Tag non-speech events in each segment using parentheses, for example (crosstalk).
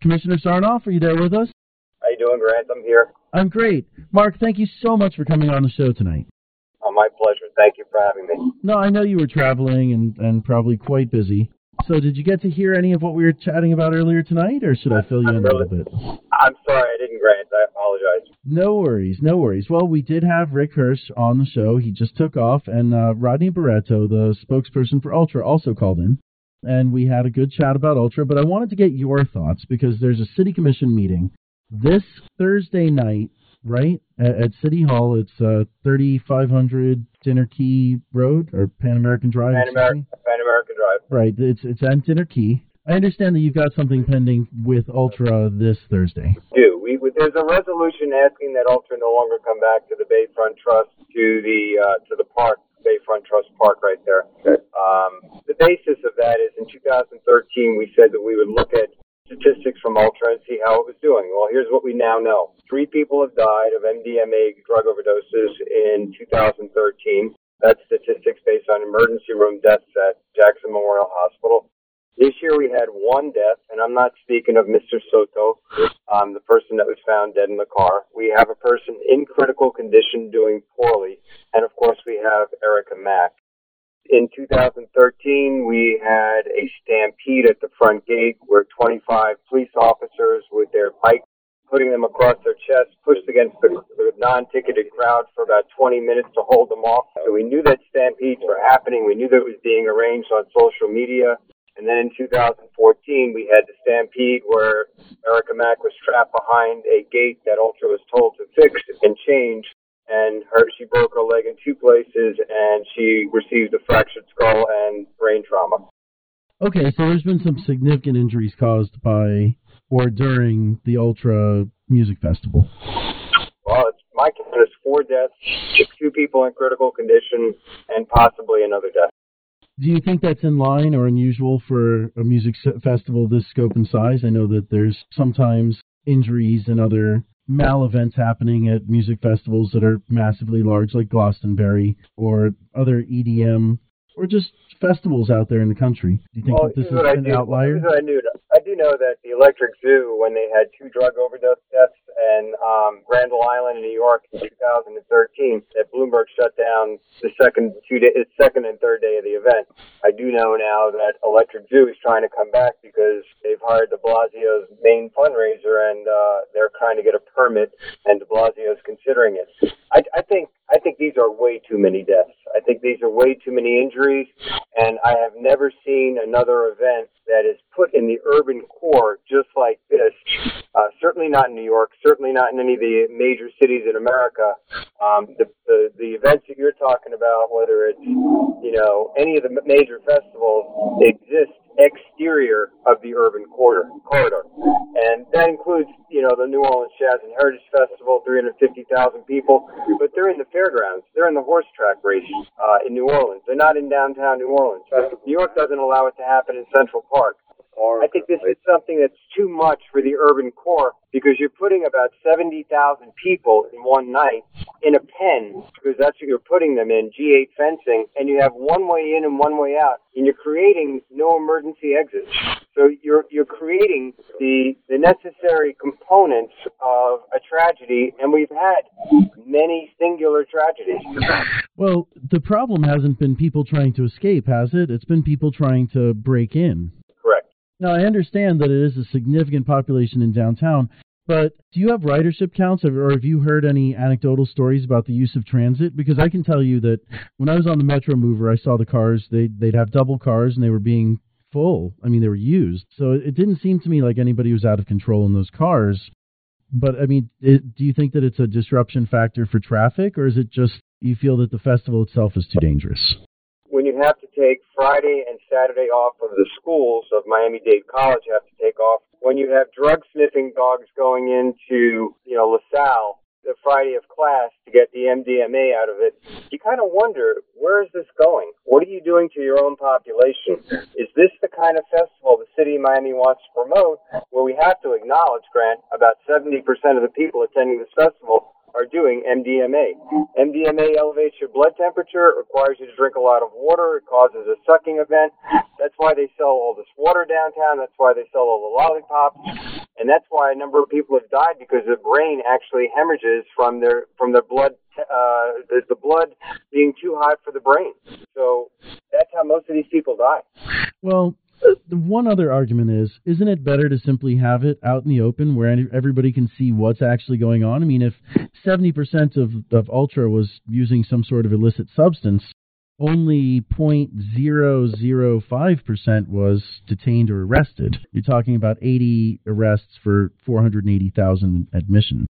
Commissioner Sarnoff, are you there with us? How you doing, Grant? I'm here. I'm great. Marc, thank you so much for coming on the show tonight. Oh, my pleasure. Thank you for having me. No, I know you were traveling and, and probably quite busy. So, did you get to hear any of what we were chatting about earlier tonight, or should I fill you in a little bit? I'm sorry I didn't, Grant. I apologize. No worries, no worries. Well, we did have Rick Hirsch on the show. He just took off, and uh, Rodney Barreto, the spokesperson for Ultra, also called in, and we had a good chat about Ultra. But I wanted to get your thoughts because there's a city commission meeting this Thursday night, right at, at City Hall. It's uh, 3500 Dinner Key Road or Pan American Drive. Pan American, Pan American Drive. Right, it's it's at Dinner Key. I understand that you've got something pending with Ultra this Thursday. Do we? There's a resolution asking that Ultra no longer come back to the Bayfront Trust to the uh, to the park, Bayfront Trust Park, right there. Um, the basis of that is in 2013 we said that we would look at statistics from Ultra and see how it was doing. Well, here's what we now know: three people have died of MDMA drug overdoses in 2013. That's statistics based on emergency room deaths at Jackson Memorial Hospital. This year we had one death, and I'm not speaking of Mr. Soto, um, the person that was found dead in the car. We have a person in critical condition doing poorly, and of course we have Erica Mack. In 2013, we had a stampede at the front gate where 25 police officers with their bikes putting them across their chests, pushed against the, the non-ticketed crowd for about 20 minutes to hold them off. So we knew that stampedes were happening. We knew that it was being arranged on social media. And then in 2014, we had the stampede where Erica Mack was trapped behind a gate that Ultra was told to fix and change. And her, she broke her leg in two places and she received a fractured skull and brain trauma. Okay, so there's been some significant injuries caused by or during the Ultra Music Festival. Well, it's my count is four deaths, two people in critical condition, and possibly another death. Do you think that's in line or unusual for a music festival this scope and size? I know that there's sometimes injuries and other mal events happening at music festivals that are massively large, like Glastonbury or other EDM or just festivals out there in the country. Do you think well, that this is an do. outlier? I knew. I do know that the Electric Zoo, when they had two drug overdose deaths and um, Randall Island in New York in 2013, that Bloomberg shut down the second two day, second and third day of the event. I do know now that Electric Zoo is trying to come back because they've hired De Blasio's main fundraiser and uh, they're trying to get a permit, and De Blasio is considering it. I, I think I think these are way too many deaths. I think these are way too many injuries, and I have never seen another event that is put in the urban core just like this. Uh, certainly not in New York. Certainly not in any of the major cities in America. Um, the, the the events that you're talking about, whether it's you know any of the major festivals, exist exterior of the urban corridor, corridor. And that includes, you know, the New Orleans Jazz and Heritage Festival, 350,000 people, but they're in the fairgrounds. They're in the horse track race uh, in New Orleans. They're not in downtown New Orleans. New York doesn't allow it to happen in Central Park. I think this is something that's too much for the urban core because you're putting about 70,000 people in one night in a pen because that's what you're putting them in, G8 fencing, and you have one way in and one way out, and you're creating no emergency exits. So you're you're creating the the necessary components of a tragedy, and we've had many singular tragedies. Well, the problem hasn't been people trying to escape, has it? It's been people trying to break in. Now, I understand that it is a significant population in downtown, but do you have ridership counts, or have you heard any anecdotal stories about the use of transit? Because I can tell you that when I was on the Metromover, I saw the cars. They they'd have double cars, and they were being full. I mean, they were used. So it didn't seem to me like anybody was out of control in those cars. But I mean, it, do you think that it's a disruption factor for traffic, or is it just you feel that the festival itself is too dangerous? When you have to take Friday and Saturday off of the schools of Miami Dade College have to take off, when you have drug sniffing dogs going into, you know, LaSalle the Friday of class to get the MDMA out of it, you kind of wonder, where is this going? What are you doing to your own population? Is this the kind of festival the city of Miami wants to promote where we have to acknowledge, Grant, about 70% of the people attending this festival are doing MDMA. MDMA elevates your blood temperature, requires you to drink a lot of water, it causes a sucking event. That's why they sell all this water downtown, that's why they sell all the lollipops, and that's why a number of people have died because the brain actually hemorrhages from their from their blood uh the, the blood being too hot for the brain. So that's how most of these people die. Well, one other argument is, isn't it better to simply have it out in the open where everybody can see what's actually going on? I mean, if 70% of, of Ultra was using some sort of illicit substance, only 0.005% was detained or arrested. You're talking about 80 arrests for 480,000 admissions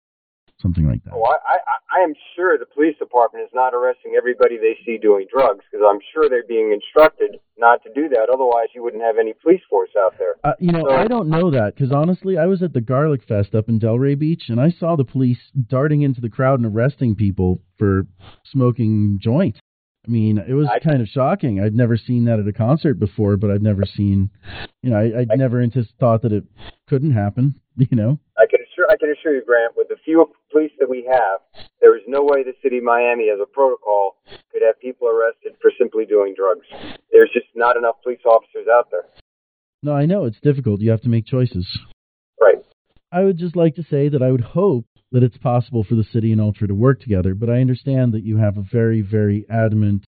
something like that. Oh, I, I, I am sure the police department is not arresting everybody they see doing drugs because I'm sure they're being instructed not to do that. Otherwise, you wouldn't have any police force out there. Uh, you know, so, I don't know that because honestly, I was at the Garlic Fest up in Delray Beach and I saw the police darting into the crowd and arresting people for smoking joints. I mean, it was I, kind of shocking. I'd never seen that at a concert before, but I'd never seen, you know, I, would never thought that it couldn't happen. (laughs) You know, I can I can assure you, Grant, with the few police that we have, there is no way the city of Miami, as a protocol, could have people arrested for simply doing drugs. There's just not enough police officers out there. No, I know it's difficult. You have to make choices. Right. I would just like to say that I would hope that it's possible for the city and Ultra to work together, but I understand that you have a very, very adamant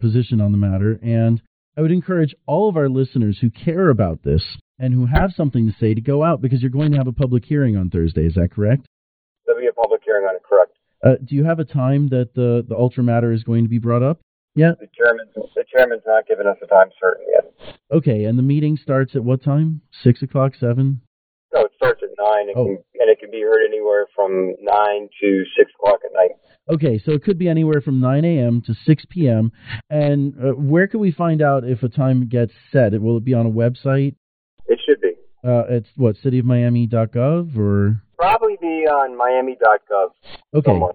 position on the matter, and I would encourage all of our listeners who care about this and who have something to say to go out because you're going to have a public hearing on Thursday. Is that correct? There'll be a public hearing on it, correct. Uh, do you have a time that the, the Ultra matter is going to be brought up yet? The chairman's, the chairman's not given us a time certain yet. Okay, and the meeting starts at what time? 6 o'clock, 7? No, it starts at 9. It oh. can, and it can be heard anywhere from 9 to 6 o'clock at night. Okay, so it could be anywhere from 9 a.m. to 6 p.m. And uh, where can we find out if a time gets set? Will it be on a website? It should be. Uh, it's what cityofmiami.gov or probably be on miami.gov. Okay. Somewhere.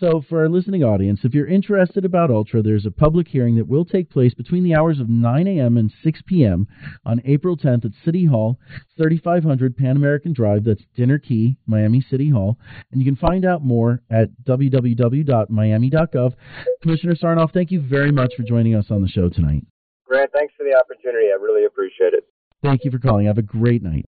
So, for our listening audience, if you're interested about Ultra, there's a public hearing that will take place between the hours of 9 a.m. and 6 p.m. on April 10th at City Hall, 3500 Pan American Drive. That's Dinner Key, Miami City Hall. And you can find out more at www.miami.gov. Commissioner Sarnoff, thank you very much for joining us on the show tonight. Grant, thanks for the opportunity. I really appreciate it. Thank you for calling. Have a great night.